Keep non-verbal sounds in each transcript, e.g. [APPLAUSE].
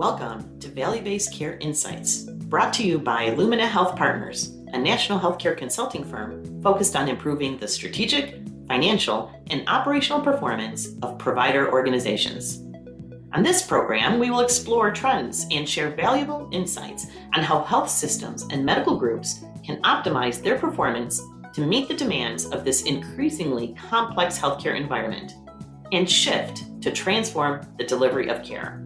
Welcome to Value Based Care Insights, brought to you by Lumina Health Partners, a national healthcare consulting firm focused on improving the strategic, financial, and operational performance of provider organizations. On this program, we will explore trends and share valuable insights on how health systems and medical groups can optimize their performance to meet the demands of this increasingly complex healthcare environment and shift to transform the delivery of care.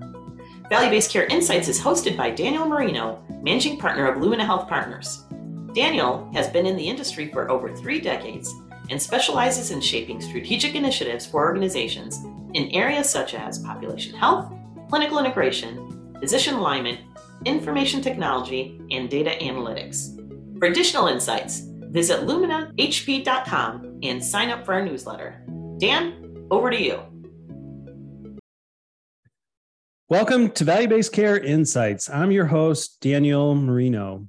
Value Based Care Insights is hosted by Daniel Marino, Managing Partner of Lumina Health Partners. Daniel has been in the industry for over three decades and specializes in shaping strategic initiatives for organizations in areas such as population health, clinical integration, physician alignment, information technology, and data analytics. For additional insights, visit luminahp.com and sign up for our newsletter. Dan, over to you. Welcome to Value Based Care Insights. I'm your host, Daniel Marino.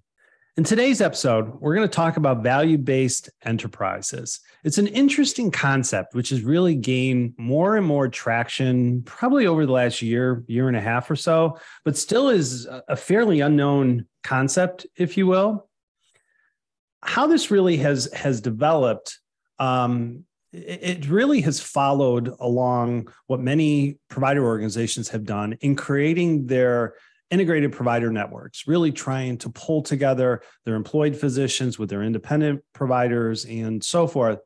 In today's episode, we're going to talk about value based enterprises. It's an interesting concept, which has really gained more and more traction probably over the last year, year and a half or so, but still is a fairly unknown concept, if you will. How this really has, has developed um, it really has followed along what many provider organizations have done in creating their integrated provider networks, really trying to pull together their employed physicians with their independent providers and so forth.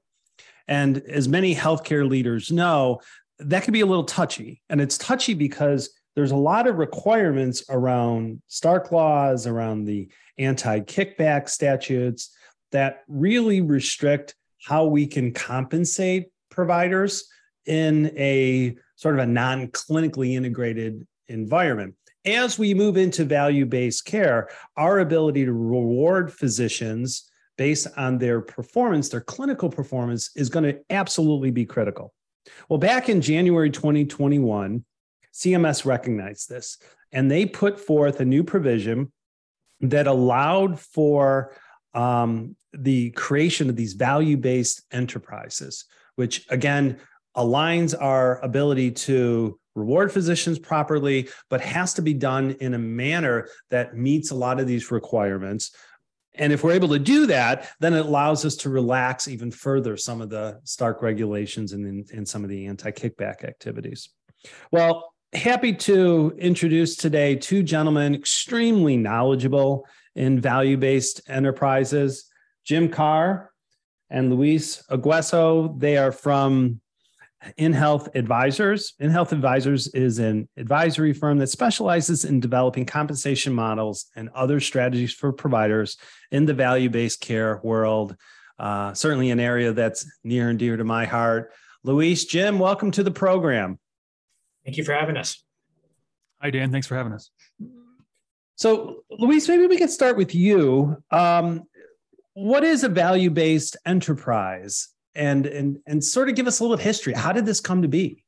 And as many healthcare leaders know, that can be a little touchy. And it's touchy because there's a lot of requirements around Stark laws, around the anti kickback statutes that really restrict how we can compensate providers in a sort of a non clinically integrated environment as we move into value based care, our ability to reward physicians based on their performance, their clinical performance, is going to absolutely be critical. Well, back in January 2021, CMS recognized this and they put forth a new provision that allowed for um, the creation of these value based enterprises, which again aligns our ability to reward physicians properly, but has to be done in a manner that meets a lot of these requirements. And if we're able to do that, then it allows us to relax even further some of the Stark regulations and, and some of the anti kickback activities. Well, happy to introduce today two gentlemen extremely knowledgeable in value based enterprises Jim Carr and Luis Agueso. They are from InHealth Advisors. InHealth Advisors is an advisory firm that specializes in developing compensation models and other strategies for providers in the value based care world. Uh, certainly, an area that's near and dear to my heart. Luis, Jim, welcome to the program. Thank you for having us. Hi, Dan. Thanks for having us. So, Luis, maybe we could start with you. Um, what is a value based enterprise? and and and sort of give us a little bit of history. How did this come to be?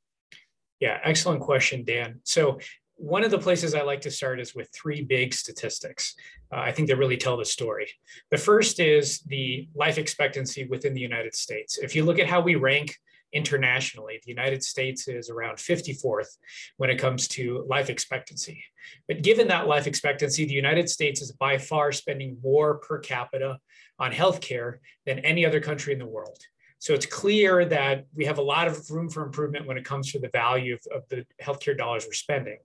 Yeah, excellent question, Dan. So one of the places I like to start is with three big statistics. Uh, I think they really tell the story. The first is the life expectancy within the United States. If you look at how we rank internationally, the United States is around 54th when it comes to life expectancy. But given that life expectancy, the United States is by far spending more per capita on healthcare than any other country in the world. So it's clear that we have a lot of room for improvement when it comes to the value of, of the healthcare dollars we're spending.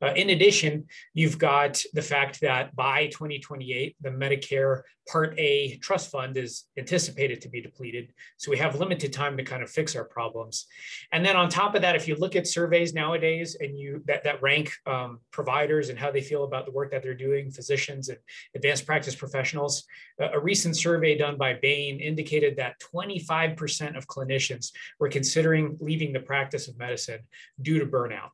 Uh, in addition, you've got the fact that by 2028, the Medicare Part A trust fund is anticipated to be depleted. So we have limited time to kind of fix our problems. And then on top of that, if you look at surveys nowadays and you that, that rank um, providers and how they feel about the work that they're doing, physicians and advanced practice professionals, uh, a recent survey done by Bain indicated that 25% of clinicians were considering leaving the practice of medicine due to burnout.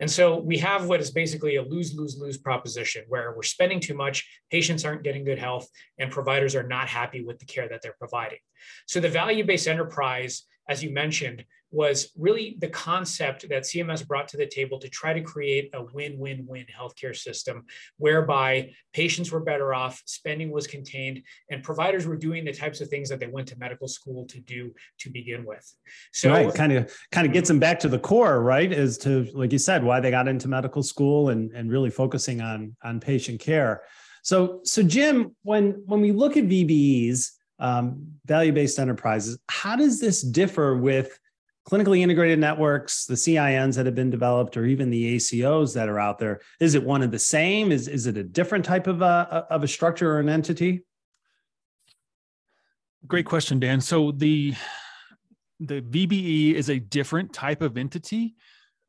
And so we have what is basically a lose, lose, lose proposition where we're spending too much, patients aren't getting good health, and providers are not happy with the care that they're providing. So the value based enterprise, as you mentioned, was really the concept that CMS brought to the table to try to create a win win win healthcare system whereby patients were better off, spending was contained, and providers were doing the types of things that they went to medical school to do to begin with. So, right, kind of kind of gets them back to the core, right? Is to, like you said, why they got into medical school and, and really focusing on, on patient care. So, so Jim, when when we look at VBEs, um, value-based enterprises, how does this differ with clinically integrated networks, the CINs that have been developed, or even the ACOs that are out there? Is it one of the same? Is is it a different type of a of a structure or an entity? Great question, Dan. So the the VBE is a different type of entity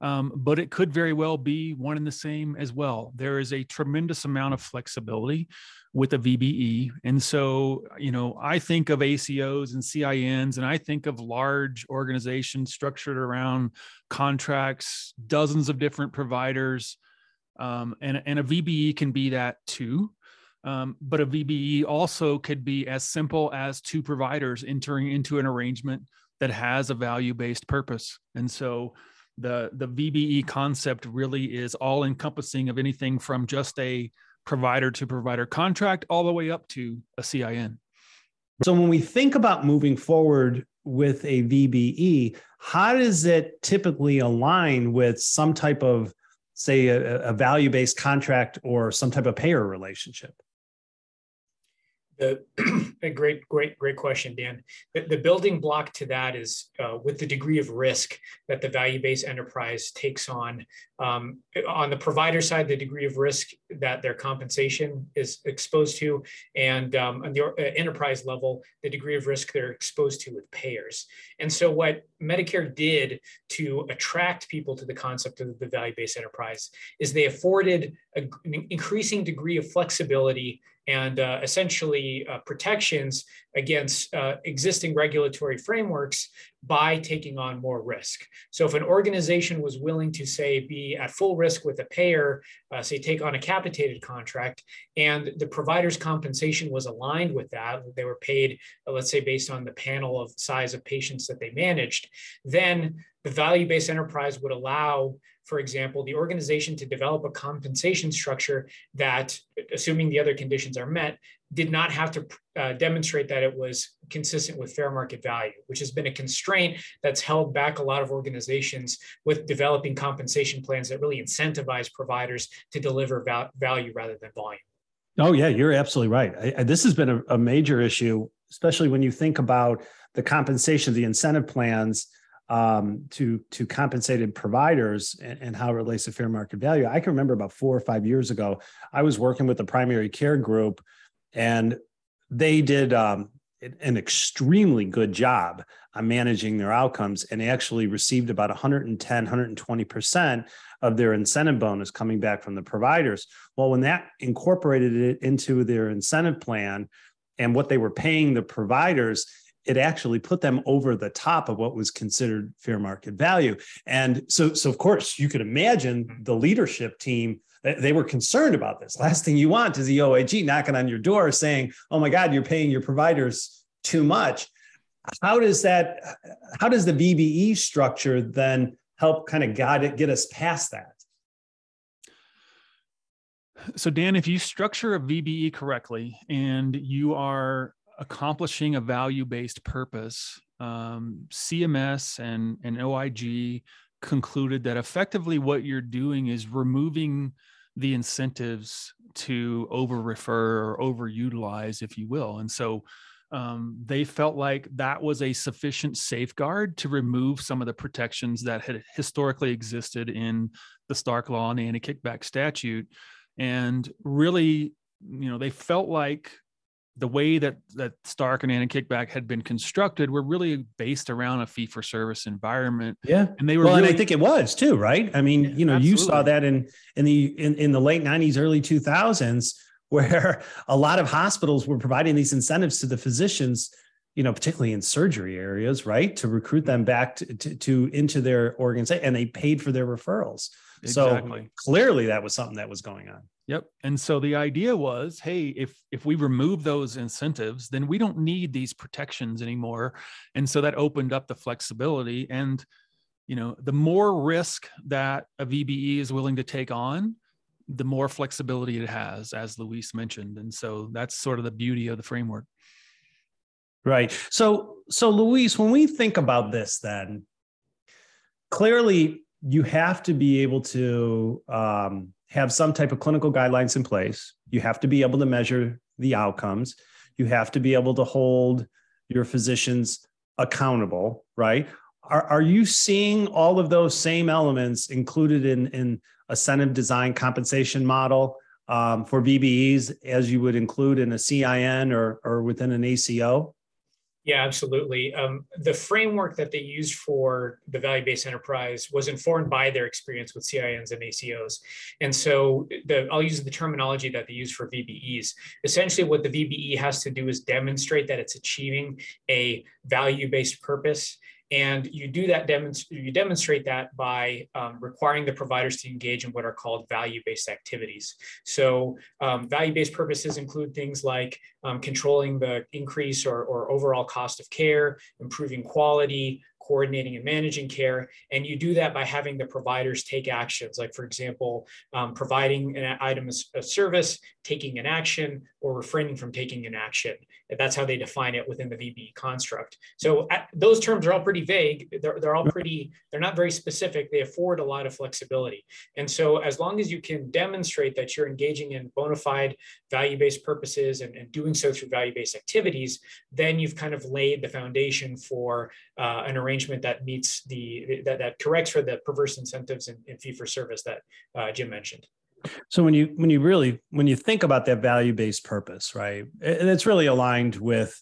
um, but it could very well be one and the same as well. There is a tremendous amount of flexibility with a VBE. And so, you know, I think of ACOs and CINs, and I think of large organizations structured around contracts, dozens of different providers. Um, and, and a VBE can be that too. Um, but a VBE also could be as simple as two providers entering into an arrangement that has a value based purpose. And so, the the VBE concept really is all encompassing of anything from just a provider to provider contract all the way up to a CIN. So when we think about moving forward with a VBE, how does it typically align with some type of say a, a value-based contract or some type of payer relationship? The, [CLEARS THROAT] a great, great, great question, Dan. The, the building block to that is uh, with the degree of risk that the value-based enterprise takes on. Um, on the provider side, the degree of risk that their compensation is exposed to, and um, on the uh, enterprise level, the degree of risk they're exposed to with payers. And so, what Medicare did to attract people to the concept of the value-based enterprise is they afforded a, an increasing degree of flexibility and uh, essentially uh, protections against uh, existing regulatory frameworks by taking on more risk. So if an organization was willing to say be at full risk with a payer, uh, say take on a capitated contract, and the provider's compensation was aligned with that, they were paid, uh, let's say based on the panel of size of patients that they managed, then the value-based enterprise would allow for example, the organization to develop a compensation structure that, assuming the other conditions are met, did not have to uh, demonstrate that it was consistent with fair market value, which has been a constraint that's held back a lot of organizations with developing compensation plans that really incentivize providers to deliver val- value rather than volume. Oh, yeah, you're absolutely right. I, I, this has been a, a major issue, especially when you think about the compensation, the incentive plans um, to to compensated providers and, and, how it relates to fair market value. I can remember about four or five years ago, I was working with a primary care group, and they did um, an extremely good job on managing their outcomes and actually received about 110 120% of their incentive bonus coming back from the providers well when that incorporated it into their incentive plan and what they were paying the providers it actually put them over the top of what was considered fair market value. And so, so of course, you could imagine the leadership team they were concerned about this. Last thing you want is the OIG knocking on your door saying, "Oh my God, you're paying your providers too much." How does that? How does the VBE structure then help kind of guide it, get us past that? So, Dan, if you structure a VBE correctly and you are accomplishing a value based purpose, um, CMS and, and OIG concluded that effectively what you're doing is removing the incentives to over refer or over utilize, if you will. And so um, they felt like that was a sufficient safeguard to remove some of the protections that had historically existed in the Stark Law and the anti kickback statute. And really, you know, they felt like the way that that Stark and anti kickback had been constructed were really based around a fee for service environment. Yeah, and they were. Well, really, and I think it was too, right? I mean, yeah, you know, absolutely. you saw that in in the in, in the late '90s, early 2000s, [LAUGHS] where a lot of hospitals were providing these incentives to the physicians. You know, particularly in surgery areas, right, to recruit them mm-hmm. back to, to, to into their organization, and they paid for their referrals. Exactly. So clearly, that was something that was going on. Yep. And so the idea was, hey, if if we remove those incentives, then we don't need these protections anymore. And so that opened up the flexibility and you know, the more risk that a VBE is willing to take on, the more flexibility it has, as Luis mentioned. And so that's sort of the beauty of the framework. Right. So, so Luis, when we think about this, then clearly you have to be able to um, have some type of clinical guidelines in place. You have to be able to measure the outcomes. You have to be able to hold your physicians accountable, right? Are, are you seeing all of those same elements included in, in incentive design compensation model um, for VBEs as you would include in a CIN or, or within an ACO? Yeah, absolutely. Um, the framework that they used for the value based enterprise was informed by their experience with CINs and ACOs. And so the, I'll use the terminology that they use for VBEs. Essentially, what the VBE has to do is demonstrate that it's achieving a value based purpose and you do that, demonstrate you demonstrate that by um, requiring the providers to engage in what are called value-based activities. So um, value-based purposes include things like um, controlling the increase or, or overall cost of care, improving quality, coordinating and managing care. And you do that by having the providers take actions, like, for example, um, providing an item as a service, taking an action, or refraining from taking an action. That's how they define it within the VBE construct. So at, those terms are all pretty vague. They're, they're all pretty, they're not very specific. They afford a lot of flexibility. And so as long as you can demonstrate that you're engaging in bona fide value-based purposes and, and doing so through value-based activities, then you've kind of laid the foundation for uh, an arrangement that meets the, that, that corrects for the perverse incentives in, in fee for service that uh, Jim mentioned. So when you when you really when you think about that value based purpose, right, and it's really aligned with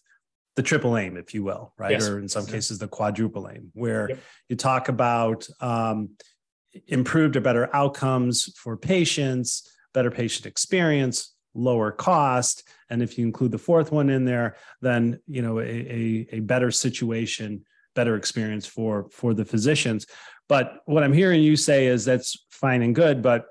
the triple aim, if you will, right, yes. or in some cases the quadruple aim, where yep. you talk about um, improved or better outcomes for patients, better patient experience, lower cost, and if you include the fourth one in there, then you know a, a, a better situation, better experience for for the physicians. But what I'm hearing you say is that's fine and good, but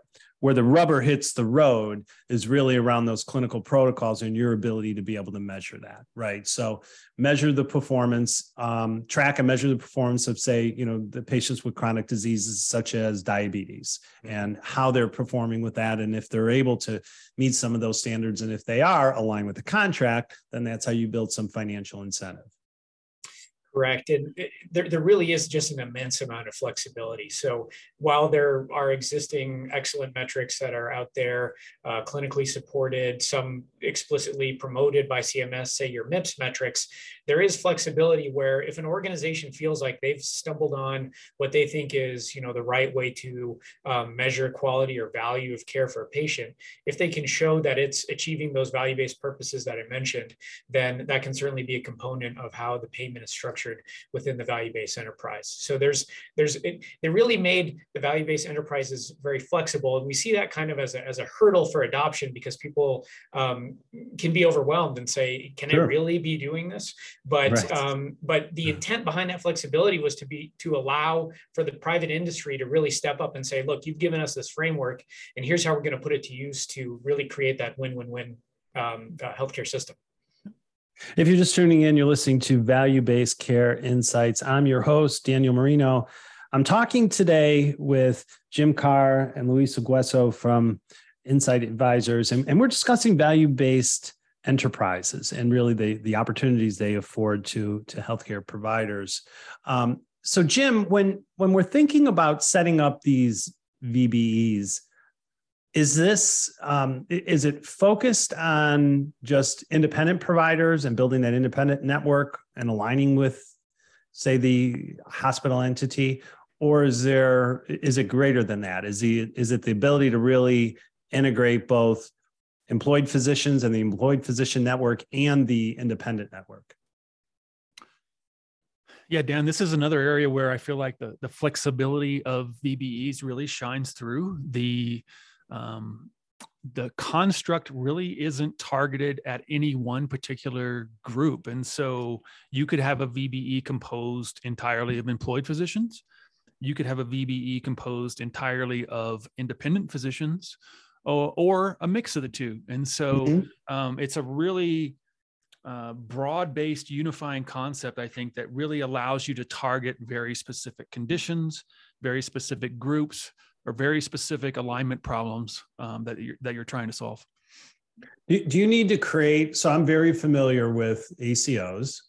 where the rubber hits the road is really around those clinical protocols and your ability to be able to measure that right? So measure the performance um, track and measure the performance of say you know the patients with chronic diseases such as diabetes mm-hmm. and how they're performing with that. And if they're able to meet some of those standards and if they are aligned with the contract then that's how you build some financial incentive correct. And it, there, there really is just an immense amount of flexibility. So while there are existing excellent metrics that are out there, uh, clinically supported, some explicitly promoted by CMS, say your MIPS metrics, there is flexibility where if an organization feels like they've stumbled on what they think is, you know, the right way to um, measure quality or value of care for a patient, if they can show that it's achieving those value-based purposes that I mentioned, then that can certainly be a component of how the payment is structured structured within the value-based enterprise. So there's there's it, they really made the value-based enterprises very flexible, and we see that kind of as a, as a hurdle for adoption because people um, can be overwhelmed and say, "Can sure. I really be doing this?" But right. um, but the intent behind that flexibility was to be to allow for the private industry to really step up and say, "Look, you've given us this framework, and here's how we're going to put it to use to really create that win-win-win um, uh, healthcare system." If you're just tuning in, you're listening to Value Based Care Insights. I'm your host, Daniel Marino. I'm talking today with Jim Carr and Luis Agueso from InHealth Advisors, and, and we're discussing value based enterprises and really the, the opportunities they afford to, to healthcare providers. Um, so, Jim, when, when we're thinking about setting up these VBEs, is this um, is it focused on just independent providers and building that independent network and aligning with say the hospital entity? Or is there is it greater than that? Is the is it the ability to really integrate both employed physicians and the employed physician network and the independent network? Yeah dan this is another area where i feel like the, the flexibility of vbes really shines through. The um, the construct really isn't targeted at any one particular group. And so you could have a VBE composed entirely of employed physicians. You could have a VBE composed entirely of independent physicians or, or a mix of the two. And so mm-hmm. um, it's a really uh, broad-based unifying concept i think that really allows you to target very specific conditions very specific groups or very specific alignment problems um, that you're that you're trying to solve do, do you need to create so i'm very familiar with acos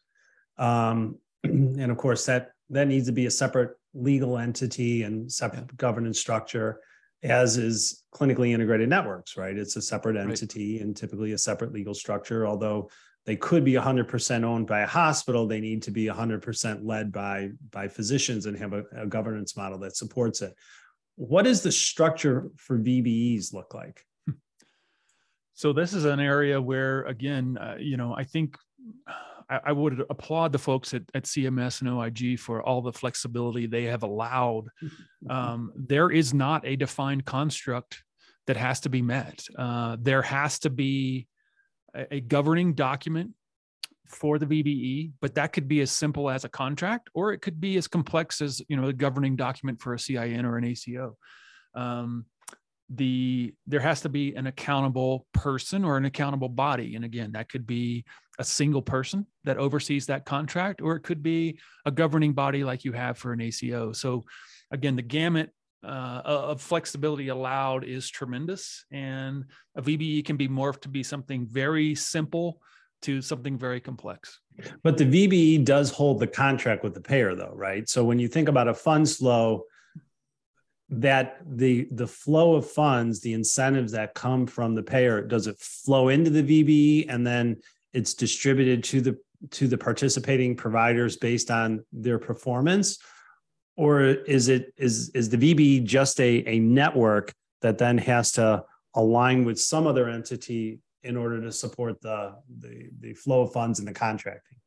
um, [CLEARS THROAT] and of course that that needs to be a separate legal entity and separate yeah. governance structure as is clinically integrated networks right it's a separate entity right. and typically a separate legal structure although they could be 100% owned by a hospital they need to be 100% led by by physicians and have a, a governance model that supports it what does the structure for vbes look like? [LAUGHS] So this is an area where again uh, you know i think I, I, would applaud the folks at, at cms and oig for all the flexibility they have allowed. [LAUGHS] Um, there is not a defined construct that has to be met. Uh, there has to be a, governing document for the VBE, but that could be as simple as a contract, or it could be as complex as you know a governing document for a CIN or an ACO. Um, the there has to be an accountable person or an accountable body, and again, that could be a single person that oversees that contract, or it could be a governing body like you have for an ACO. So, again, the gamut uh, of flexibility allowed is tremendous. And a VBE can be morphed to be something very simple to something very complex. But the VBE does hold the contract with the payer, though, right? So when you think about a funds flow, that the the flow of funds, the incentives that come from the payer, does it flow into the VBE and then it's distributed to the to the participating providers based on their performance? or is it is is the VBE just a, a network that then has to align with some other entity in order to support the the, the flow of funds and the contracting?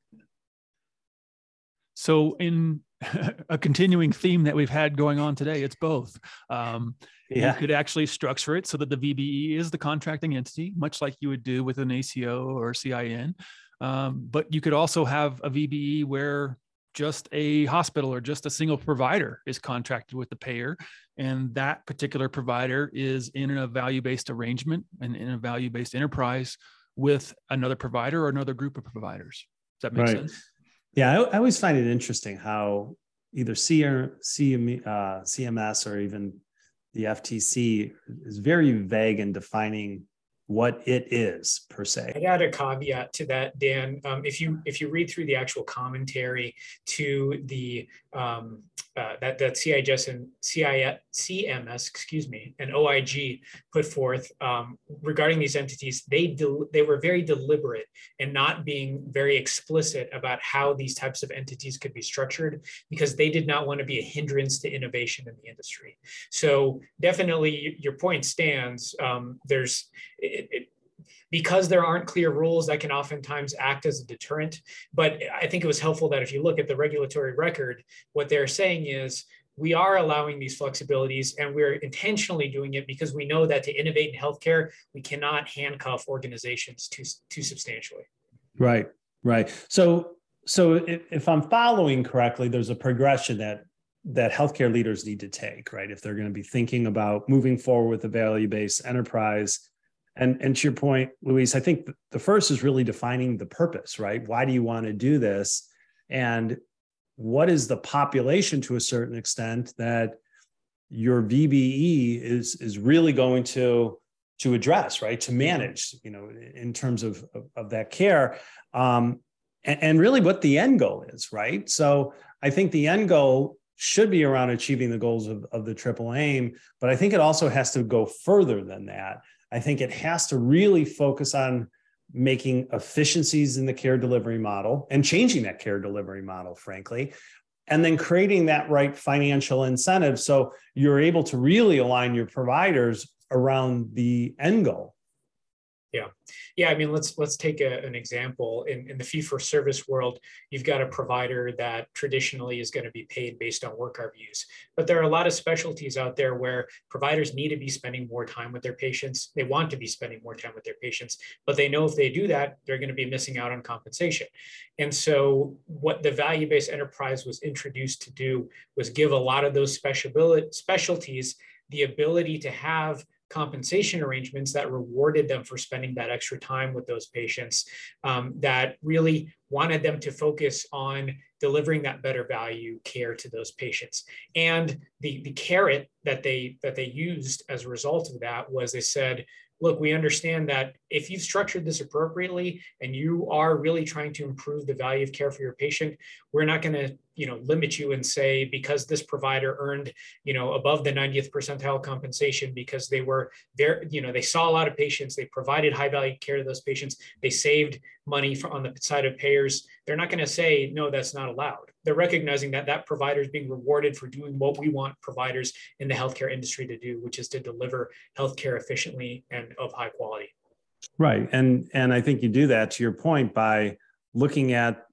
So in [LAUGHS] a continuing theme that we've had going on today, it's both. Um, yeah. You could actually structure it so that the VBE is the contracting entity, much like you would do with an ACO or CIN. Um, but you could also have a VBE where just a hospital or just a single provider is contracted with the payer. And that particular provider is in a value-based arrangement and in a value-based enterprise with another provider or another group of providers. Does that make right. sense? Yeah I, I, always find it interesting how either C or CM, uh, cms or even the ftc is very vague in defining what it is per se. I'd add a caveat to that, Dan. Um, if you if you read through the actual commentary to the um, uh, that that CIS and CMS, excuse me, and OIG put forth um, regarding these entities, they del- they were very deliberate and not being very explicit about how these types of entities could be structured because they did not want to be a hindrance to innovation in the industry. So definitely, your point stands. Um, there's it, it, because there aren't clear rules that can oftentimes act as a deterrent. But I think it was helpful that if you look at the regulatory record, what they're saying is we are allowing these flexibilities and we're intentionally doing it because we know that to innovate in healthcare, we cannot handcuff organizations too, too substantially. Right, right. So, so if, if I'm following correctly, there's a progression that that healthcare leaders need to take, right? If they're going to be thinking about moving forward with a value-based enterprise, and, and to your point, Luis, I think the first is really defining the purpose, right? Why do you want to do this? And what is the population to a certain extent that your VBE is, is really going to, to address, right? To manage, you know, in terms of, of, of that care. Um, and, and really what the end goal is, right? So I think the end goal should be around achieving the goals of, of the triple aim, but I think it also has to go further than that. I think it has to really focus on making efficiencies in the care delivery model and changing that care delivery model, frankly, and then creating that right financial incentive so you're able to really align your providers around the end goal yeah, yeah. I mean, let's let's take a, an example. In, in the fee for service world, you've got a provider that traditionally is going to be paid based on work RVUs. But there are a lot of specialties out there where providers need to be spending more time with their patients. They want to be spending more time with their patients, but they know if they do that, they're going to be missing out on compensation. And so, what the value-based enterprise was introduced to do was give a lot of those specialties the ability to have compensation arrangements that rewarded them for spending that extra time with those patients um, that really wanted them to focus on delivering that better value care to those patients. And the, the carrot that they that they used as a result of that was they said look, we understand that if you've structured this appropriately and you are really trying to improve the value of care for your patient, we're not going to you know limit you and say because this provider earned you know above the 90th percentile compensation because they were there you know they saw a lot of patients they provided high value care to those patients they saved money for, on the side of payers they're not going to say no that's not allowed. They're recognizing that that provider is being rewarded for doing what we want providers in the healthcare industry to do which is to deliver healthcare efficiently and of high quality. Right and and i think you do that to your point by looking at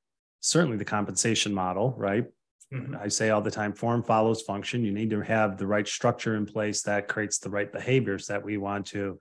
certainly the compensation model, right? Mm-hmm. I say all the time form follows function. You need to have the right structure in place that creates the right behaviors that we want to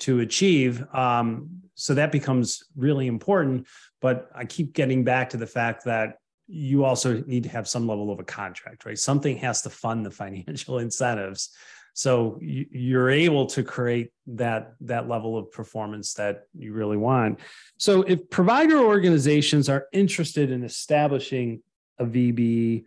to achieve. Um, so that becomes really important. But I keep getting back to the fact that you also need to have some level of a contract, right? Something has to fund the [LAUGHS] financial incentives so you're able to create that that level of performance that you really want. So if provider organizations are interested in establishing a vbe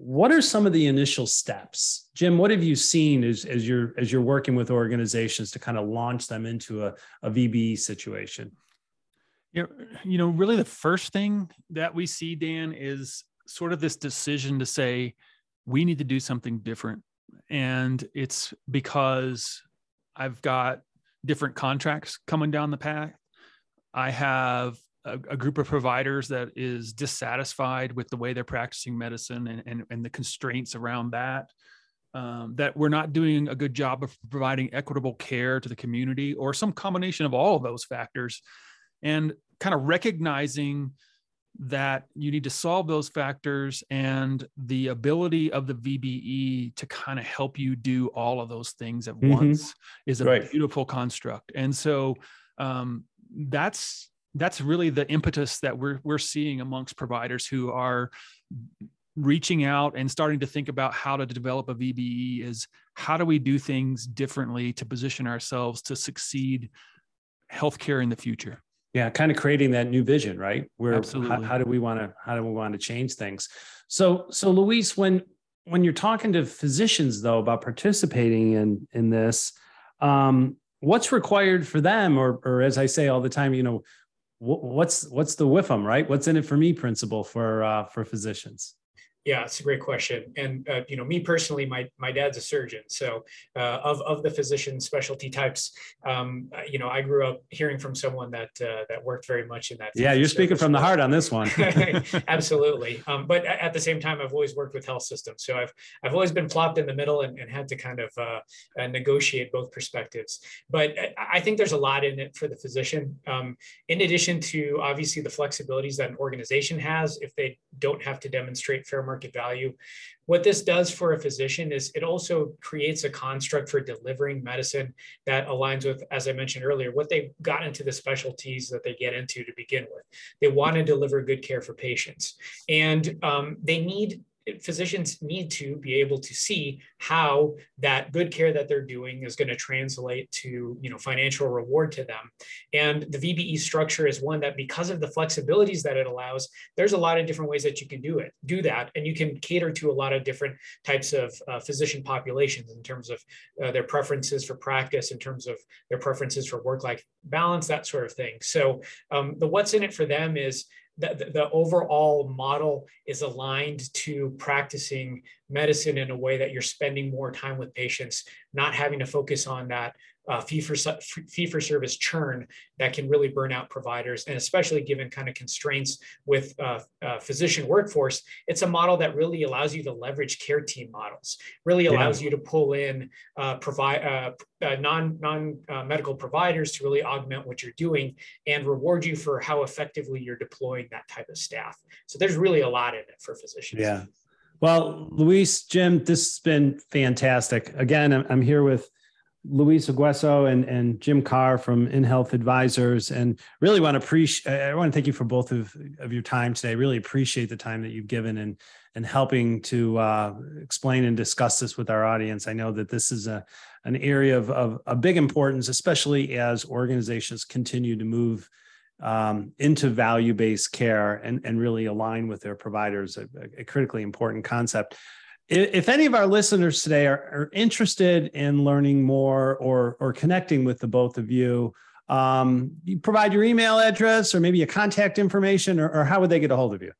what are some of the initial steps? Jim what have you seen as, as you're as you're working with organizations to kind of launch them into a, a vbe situation? You know, you know really the first thing that we see dan is sort of this decision to say we need to do something different and it's because I've got different contracts coming down the path. I have a, a, group of providers that is dissatisfied with the way they're practicing medicine and, and, and the constraints around that. Um, that we're not doing a good job of providing equitable care to the community, or some combination of all of those factors, and kind of recognizing that you need to solve those factors and the ability of the VBE to kind of help you do all of those things at mm-hmm. once is a right. beautiful construct. And so um, that's that's really the impetus that we're we're seeing amongst providers who are reaching out and starting to think about how to develop a VBE is how do we do things differently to position ourselves to succeed healthcare in the future yeah kind of creating that new vision right? Where Absolutely. How, how do we want to how do we want to change things? So so luis when when you're talking to physicians though about participating in in this um what's required for them? Or or as i say all the time you know what's what's the WIFM, right? What's in it for me principle for uh for physicians yeah, it's a great question. And uh, you know, me personally, my my dad's a surgeon, so uh, of of the physician specialty types, um, uh, you know, I grew up hearing from someone that uh, that worked very much in that. Yeah, you're speaking from the heart on this one. [LAUGHS] [LAUGHS] Absolutely, um, but at the same time, I've always worked with health systems, so I've I've always been plopped in the middle and, and had to kind of uh, uh, negotiate both perspectives. But I think there's a lot in it for the physician. Um, in addition to obviously the flexibilities that an organization has, if they don't have to demonstrate fair market market value. What this does for a physician is it also creates a construct for delivering medicine that aligns with, as I mentioned earlier, what they got into the specialties that they get into to begin with. They want to deliver good care for patients, and um, they need physicians need to be able to see how that good care that they're doing is going to translate to you know financial reward to them. And the vbe structure is one that because of the flexibilities that it allows there's a lot of different ways that you can do it do that. And you can cater to a lot of different types of uh, physician populations in terms of uh, their preferences for practice in terms of their preferences for work life balance that sort of thing. So um, the what's in it for them is the, the overall model is aligned to practicing medicine in a way that you're spending more time with patients, not having to focus on that uh, fee for fee for service churn that can really burn out providers, and especially given kind of constraints with uh, uh, physician workforce, it's a model that really allows you to leverage care team models. Really allows yeah. you to pull in uh, provide uh, uh, non non medical providers to really augment what you're doing and reward you for how effectively you're deploying that type of staff. So there's really a lot in it for physicians. Yeah. Well, Luis, Jim, this has been fantastic. Again, I'm here with Luis Agueso and, and Jim Carr from InHealth Advisors, and really want to appreciate. I want to thank you for both of, of your time today. I really appreciate the time that you've given and and helping to uh, explain and discuss this with our audience. I know that this is a an area of, of, of big importance, especially as organizations continue to move um, into value based care and, and really align with their providers, a, a critically important concept. If any of our listeners today are, are, interested in learning more or, or connecting with the both of you, um, you provide your email address or maybe a contact information, or, or how would they get a hold of you?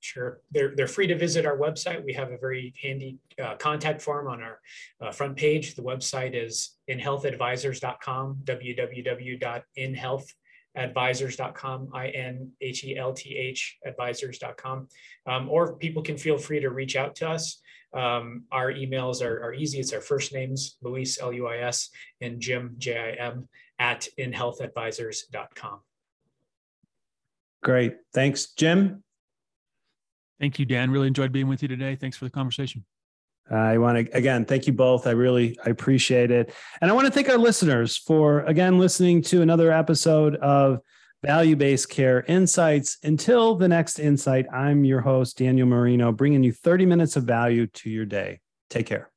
Sure. They're, they're free to visit our website. We have a very handy uh, contact form on our uh, front page. The website is inhealthadvisors.com, www.inhealthadvisors.com, I-N-H-E-L-T-H advisors.com. Um, or people can feel free to reach out to us. Um, our emails are, are, easy. It's our first names, Luis, L-U-I-S, and Jim, J-I-M, at inhealthadvisors.com. Great. Thanks, Jim. Thank you, Dan. Really enjoyed being with you today. Thanks for the conversation. Uh, I want to again thank you both. I really I appreciate it, and I want to thank our listeners for again listening to another episode of Value Based Care Insights. Until the next insight, I'm your host Daniel Marino, bringing you 30 minutes of value to your day. Take care.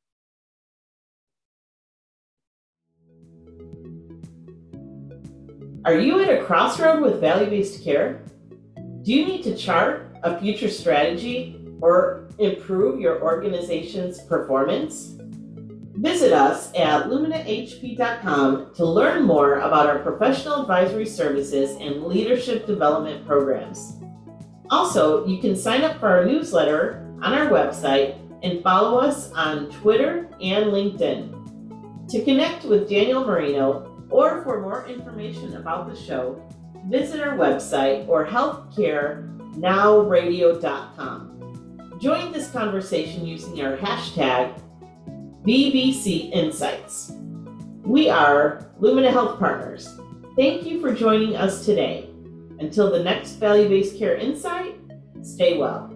Are you at a crossroad with value based care? Do you need to chart a future strategy, or improve your organization's performance? Visit us at luminahp.com to learn more about our professional advisory services and leadership development programs. Also, you can sign up for our newsletter on our website and follow us on Twitter and LinkedIn. To connect with Daniel Marino or for more information about the show, visit our website or healthcare nowradio.com. Join this conversation using our hashtag VBC Insights. We are Lumina Health Partners. Thank you for joining us today. Until the next value based care insight, stay well.